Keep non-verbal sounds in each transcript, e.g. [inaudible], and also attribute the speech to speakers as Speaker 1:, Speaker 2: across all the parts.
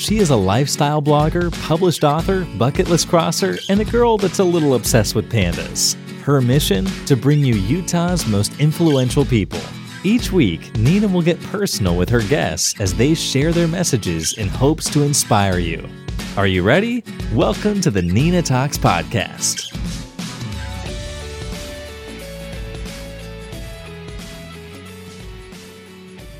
Speaker 1: She is a lifestyle blogger, published author, bucket list crosser, and a girl that's a little obsessed with pandas. Her mission? To bring you Utah's most influential people. Each week, Nina will get personal with her guests as they share their messages in hopes to inspire you. Are you ready? Welcome to the Nina Talks Podcast.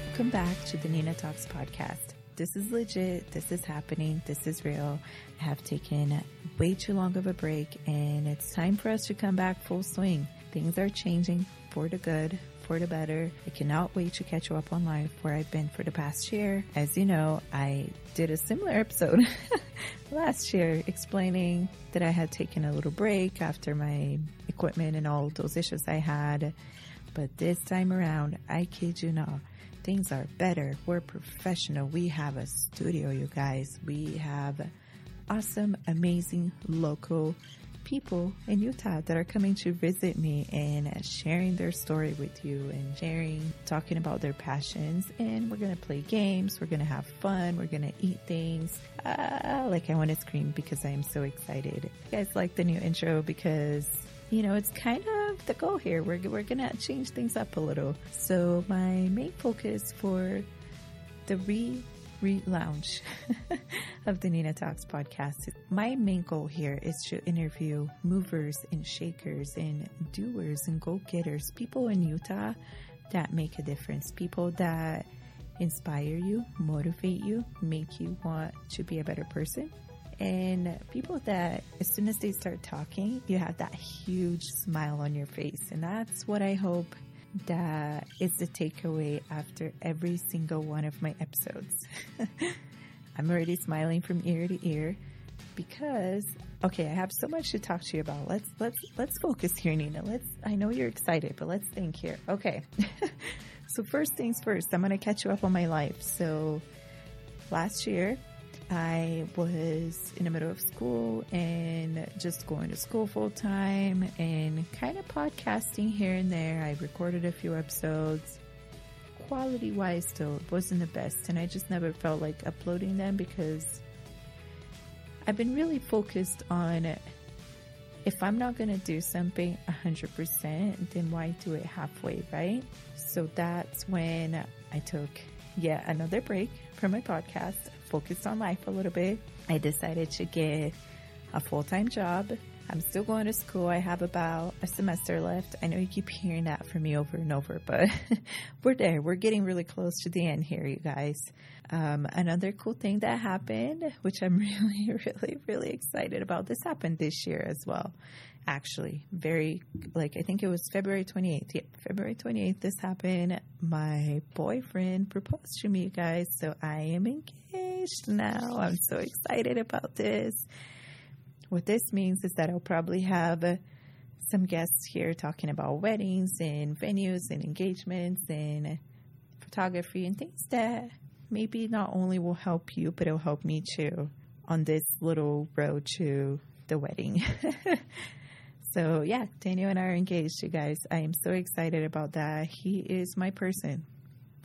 Speaker 2: Welcome back to the Nina Talks podcast. This is legit. This is happening. This is real. I have taken way too long of a break and it's time for us to come back full swing. Things are changing for the good, for the better. I cannot wait to catch you up on life where I've been for the past year. As you know, I did a similar episode [laughs] last year explaining that I had taken a little break after my equipment and all those issues I had. But this time around, I kid you not, things are better. We're professional. We have a studio, you guys. We have awesome, amazing local people in Utah that are coming to visit me and sharing their story with you and sharing, talking about their passions. And we're going to play games. We're going to have fun. We're going to eat things. Uh, like I want to scream because I am so excited. You guys like the new intro because you know, it's kind of the goal here. We're, we're going to change things up a little. So, my main focus for the re relaunch [laughs] of the Nina Talks podcast, my main goal here is to interview movers and shakers and doers and go getters, people in Utah that make a difference, people that inspire you, motivate you, make you want to be a better person and people that as soon as they start talking you have that huge smile on your face. And that's what i hope that is the takeaway after every single one of my episodes. [laughs] I'm already smiling from ear to ear because okay i have so much to talk to you about. Let's let's let's focus here nina. Let's i know you're excited but let's think here. Okay. [laughs] So first things first i'm going to catch you up on my life. So last year I was in the middle of school and just going to school full time and kind of podcasting here and there. I recorded a few episodes. Quality wise, still, wasn't the best, and I just never felt like uploading them because I've been really focused on if I'm not going to do something 100%, then why do it halfway, right? So that's when I took yet another break from my podcast focused on life a little bit. I decided to get a full time job. I'm still going to school. I have about a semester left. I know you keep hearing that from me over and over, but [laughs] we're there. We're getting really close to the end here, you guys. Um, another cool thing that happened, which I'm [laughs] really, really, really excited about, this happened this year as well. Actually, very, like, I think it was February 28th. Yeah, February 28th, this happened. My boyfriend proposed to me, you guys, so I am engaged now. I'm so excited about this. What this means is that I'll probably have uh, some guests here talking about weddings and venues and engagements and photography and things that maybe not only will help you, but it'll help me too on this little road to the wedding. [laughs] so, yeah, Daniel and I are engaged, you guys. I am so excited about that. He is my person.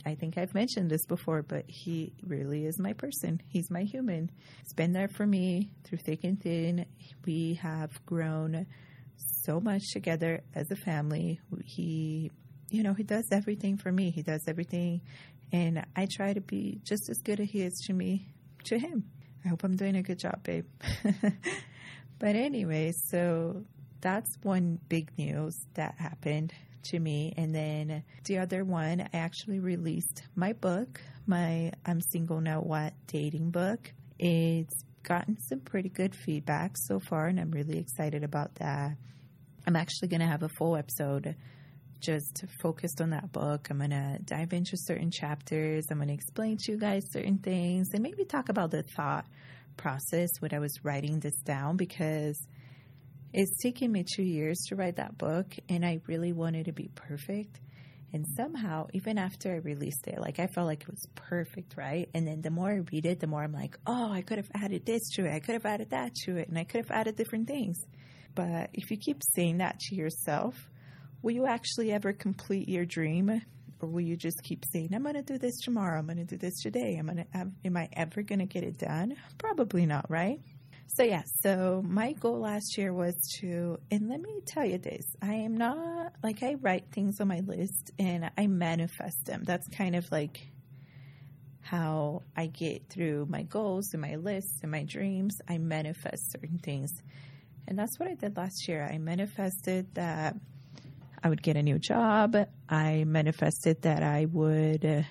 Speaker 2: I think I've mentioned this before, but he really is my person. He's my human. He's been there for me through thick and thin. We have grown so much together as a family. He, you know, he does everything for me. He does everything. And I try to be just as good as he is to me, to him. I hope I'm doing a good job, babe. [laughs] but anyway, so that's one big news that happened to me. And then the other one, I actually released my book, my I'm Single Now What dating book. It's gotten some pretty good feedback so far, and I'm really excited about that. I'm actually going to have a full episode just focused on that book. I'm going to dive into certain chapters. I'm going to explain to you guys certain things and maybe talk about the thought process when I was writing this down because it's taken me two years to write that book, and I really wanted to be perfect. And somehow, even after I released it, like I felt like it was perfect, right? And then the more I read it, the more I'm like, oh, I could have added this to it. I could have added that to it. And I could have added different things. But if you keep saying that to yourself, will you actually ever complete your dream or will you just keep saying, I'm going to do this tomorrow, I'm going to do this today, I'm going to, am I ever going to get it done? Probably not, right? So, yeah, so my goal last year was to, and let me tell you this I am not like I write things on my list and I manifest them. That's kind of like how I get through my goals and my lists and my dreams. I manifest certain things. And that's what I did last year. I manifested that I would get a new job. I manifested that I would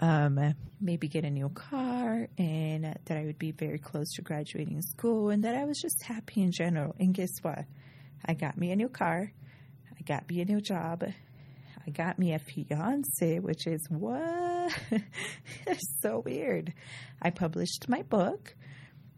Speaker 2: um, maybe get a new car and that I would be very close to graduating school and that I was just happy in general. And guess what? I got me a new car. I got me a new job. I got me a fiance, which is what? [laughs] so weird. I published my book.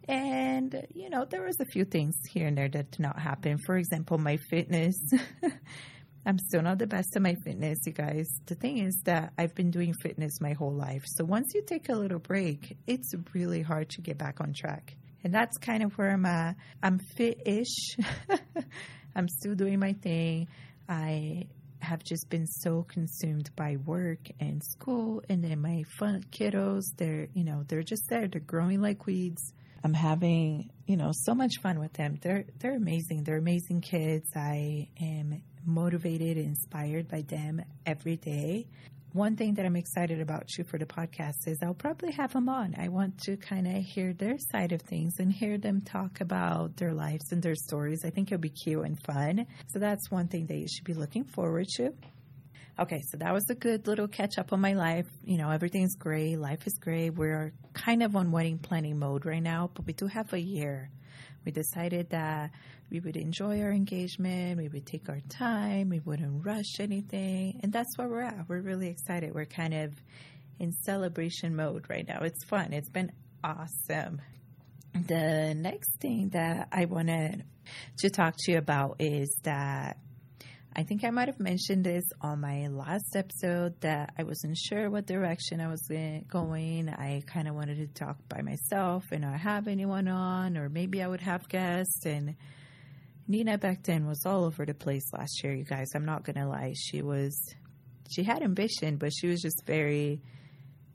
Speaker 2: And, you know, there was a few things here and there that did not happen. For example, my fitness. [laughs] I'm still not the best at my fitness, you guys. The thing is that I've been doing fitness my whole life. So once you take a little break, it's really hard to get back on track. And that's kind of where I'm at. I'm fit ish. [laughs] I'm still doing my thing. I have just been so consumed by work and school and then my fun kiddos they're you know they're just there they're growing like weeds i'm having you know so much fun with them they're they're amazing they're amazing kids i am motivated and inspired by them every day one thing that I'm excited about too for the podcast is I'll probably have them on. I want to kind of hear their side of things and hear them talk about their lives and their stories. I think it'll be cute and fun. So that's one thing that you should be looking forward to. Okay, so that was a good little catch up on my life. You know, everything's great. Life is great. We're kind of on wedding planning mode right now, but we do have a year. We decided that we would enjoy our engagement, we would take our time, we wouldn't rush anything. And that's where we're at. We're really excited. We're kind of in celebration mode right now. It's fun. It's been awesome. The next thing that I wanted to talk to you about is that I think I might have mentioned this on my last episode that I wasn't sure what direction I was going. I kind of wanted to talk by myself and not have anyone on, or maybe I would have guests. And Nina back then was all over the place last year, you guys. I'm not going to lie. She was, she had ambition, but she was just very,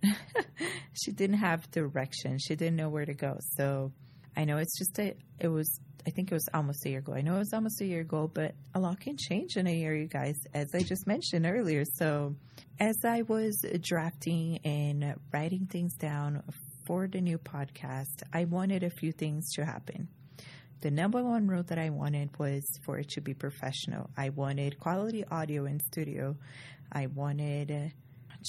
Speaker 2: [laughs] she didn't have direction. She didn't know where to go. So I know it's just a, it was I think it was almost a year ago. I know it was almost a year ago, but a lot can change in a year, you guys, as I just mentioned earlier. So, as I was drafting and writing things down for the new podcast, I wanted a few things to happen. The number one rule that I wanted was for it to be professional. I wanted quality audio in studio. I wanted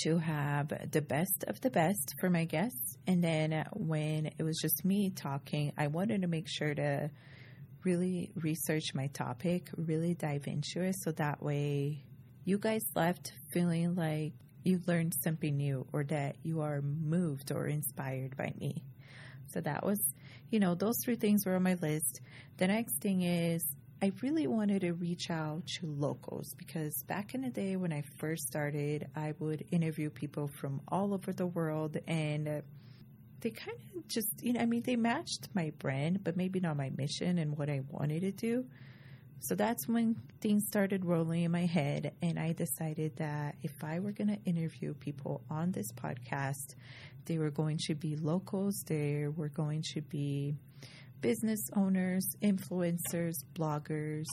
Speaker 2: to have the best of the best for my guests. And then when it was just me talking, I wanted to make sure to really research my topic, really dive into it so that way you guys left feeling like you learned something new or that you are moved or inspired by me. So that was, you know, those three things were on my list. The next thing is I really wanted to reach out to locals because back in the day when I first started, I would interview people from all over the world and they kind of just, you know, I mean, they matched my brand, but maybe not my mission and what I wanted to do. So that's when things started rolling in my head, and I decided that if I were going to interview people on this podcast, they were going to be locals, they were going to be business owners, influencers, bloggers,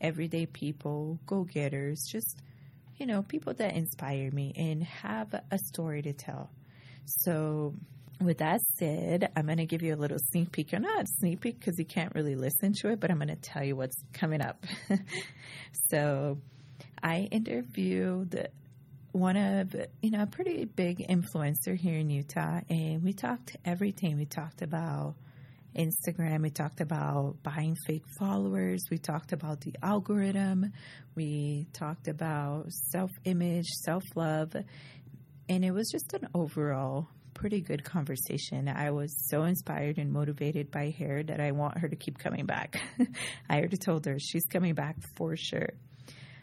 Speaker 2: everyday people, go getters, just, you know, people that inspire me and have a story to tell. So with that said, I'm going to give you a little sneak peek. Or not sneak peek because you can't really listen to it, but I'm going to tell you what's coming up. [laughs] so, I interviewed one of you know a pretty big influencer here in Utah, and we talked everything. We talked about Instagram. We talked about buying fake followers. We talked about the algorithm. We talked about self image, self love. And it was just an overall pretty good conversation. I was so inspired and motivated by her that I want her to keep coming back. [laughs] I already told her she's coming back for sure.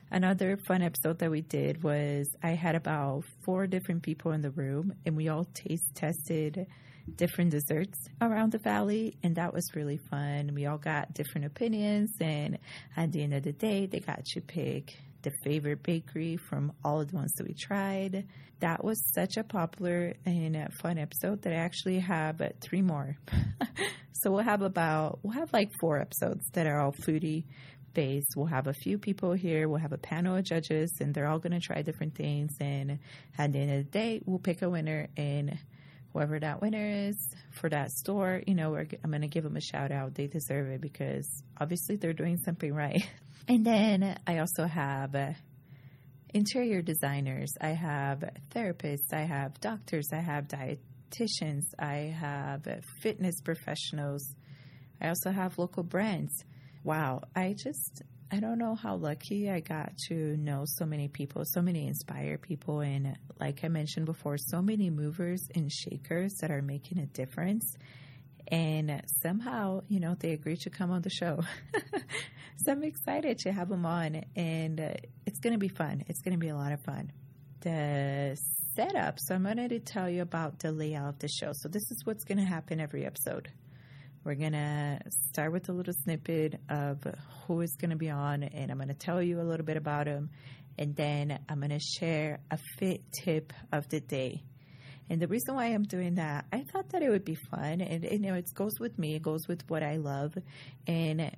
Speaker 2: Another fun episode that we did was I had about four different people in the room and we all taste tested different desserts around the valley and that was really fun. We all got different opinions and at the end of the day they got to pick the favorite bakery from all the ones that we tried. That was such a popular and fun episode that I actually have three more. [laughs] so we'll have about, we'll have like four episodes that are all foodie based. We'll have a few people here. We'll have a panel of judges, and they're all going to try different things. And at the end of the day, we'll pick a winner and whoever that winner is for that store, you know, I'm going to give them a shout out. They deserve it because obviously they're doing something right. [laughs] And then I also have uh, interior designers, I have therapists, I have doctors, I have dietitians, I have fitness professionals, I also have local brands. Wow, I just I don't know how lucky I got to know so many people, so many inspired people, and like I mentioned before, so many movers and shakers that are making a difference. And somehow, you know, they agreed to come on the show. [laughs] so I'm excited to have them on, and it's going to be fun. It's going to be a lot of fun. The setup, so I'm going to tell you about the layout of the show. So, this is what's going to happen every episode. We're going to start with a little snippet of who is going to be on, and I'm going to tell you a little bit about him. And then I'm going to share a fit tip of the day. And the reason why I'm doing that, I thought that it would be fun. And, you know, it goes with me, it goes with what I love. And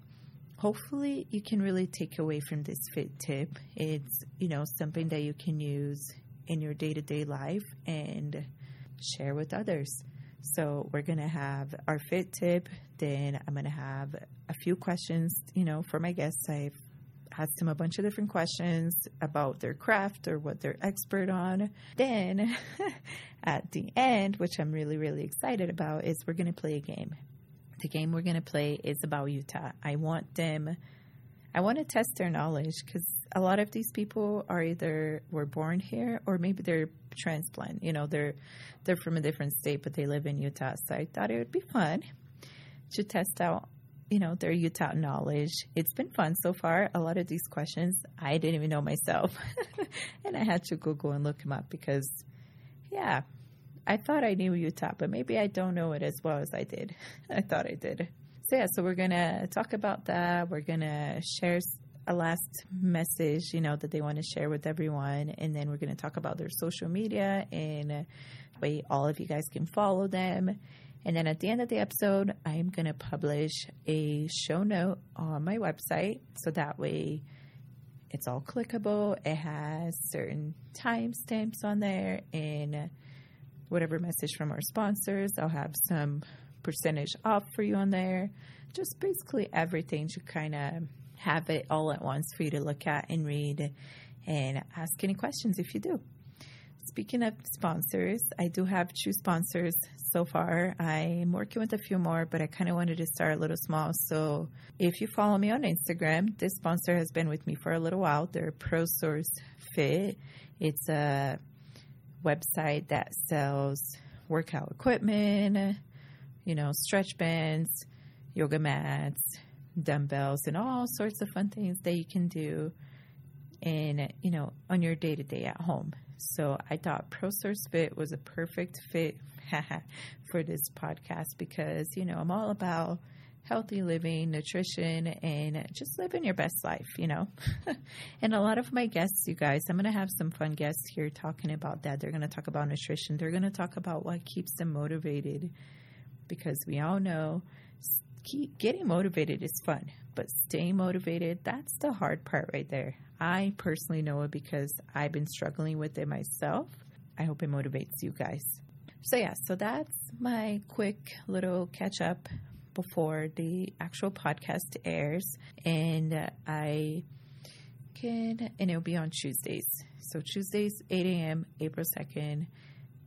Speaker 2: hopefully you can really take away from this fit tip. It's, you know, something that you can use in your day to day life and share with others. So we're going to have our fit tip. Then I'm going to have a few questions, you know, for my guests. I've asked them a bunch of different questions about their craft or what they're expert on. Then [laughs] at the end, which I'm really, really excited about, is we're going to play a game. The game we're going to play is about Utah. I want them, I want to test their knowledge because a lot of these people are either were born here or maybe they're transplant. You know, they're they're from a different state, but they live in Utah. So I thought it would be fun to test out, you know, their Utah knowledge. It's been fun so far. A lot of these questions I didn't even know myself, [laughs] and I had to Google and look them up because, yeah, I thought I knew Utah, but maybe I don't know it as well as I did. [laughs] I thought I did. Yeah, so we're gonna talk about that. We're gonna share a last message, you know, that they want to share with everyone. And then we're going to talk about their social media and way all of you guys can follow them. And then at the end of the episode, I'm going to publish a show note on my website. So that way it's all clickable. It has certain timestamps on there and whatever message from our sponsors. I'll have some percentage off for you on there. Just basically everything to kind of have it all at once for you to look at and read and ask any questions if you do. Speaking of sponsors, I do have two sponsors so far. I'm working with a few more, but I kind of wanted to start a little small. So if you follow me on Instagram, this sponsor has been with me for a little while. They're ProSource Fit. It's a website that sells workout equipment, you know, stretch bands, yoga mats, dumbbells and all sorts of fun things that you can do in you know on your day to day at home. So I thought ProSource Fit was a perfect fit [laughs] for this podcast because you know I'm all about healthy living, nutrition, and just living your best life, you know. [laughs] and a lot of my guests, you guys, I'm going to have some fun guests here talking about that. They're going to talk about nutrition. They're going to talk about what keeps them motivated because we all know keep getting motivated is fun, but staying motivated, that's the hard part right there. I personally know it because I've been struggling with it myself. I hope it motivates you guys. So, yeah, so that's my quick little catch up before the actual podcast airs. And I can, and it'll be on Tuesdays. So, Tuesdays, 8 a.m., April 2nd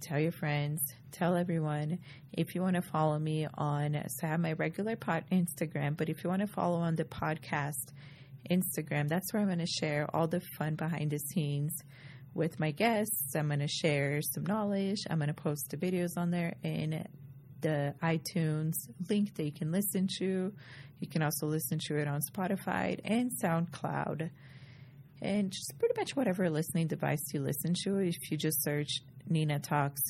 Speaker 2: tell your friends, tell everyone. If you want to follow me on, so I have my regular pod Instagram, but if you want to follow on the podcast Instagram, that's where I'm going to share all the fun behind the scenes with my guests. I'm going to share some knowledge. I'm going to post the videos on there in the iTunes link that you can listen to. You can also listen to it on Spotify and SoundCloud. And just pretty much whatever listening device you listen to. If you just search Nina Talks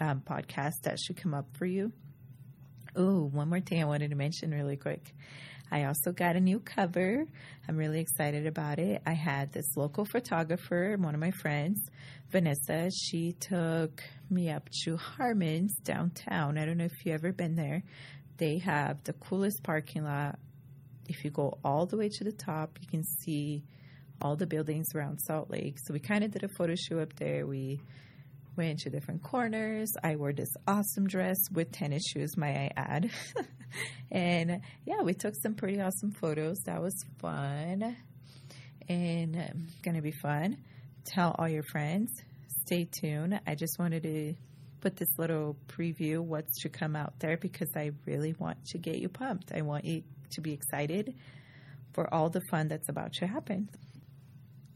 Speaker 2: um, podcast that should come up for you. Oh, one more thing I wanted to mention really quick. I also got a new cover. I'm really excited about it. I had this local photographer, one of my friends, Vanessa. She took me up to Harmon's downtown. I don't know if you've ever been there. They have the coolest parking lot. If you go all the way to the top, you can see all the buildings around Salt Lake. So we kind of did a photo shoot up there. We went to different corners. I wore this awesome dress with tennis shoes, may I add. [laughs] and yeah, we took some pretty awesome photos. That was fun and um, going to be fun. Tell all your friends. Stay tuned. I just wanted to put this little preview what's to come out there because I really want to get you pumped. I want you to be excited for all the fun that's about to happen.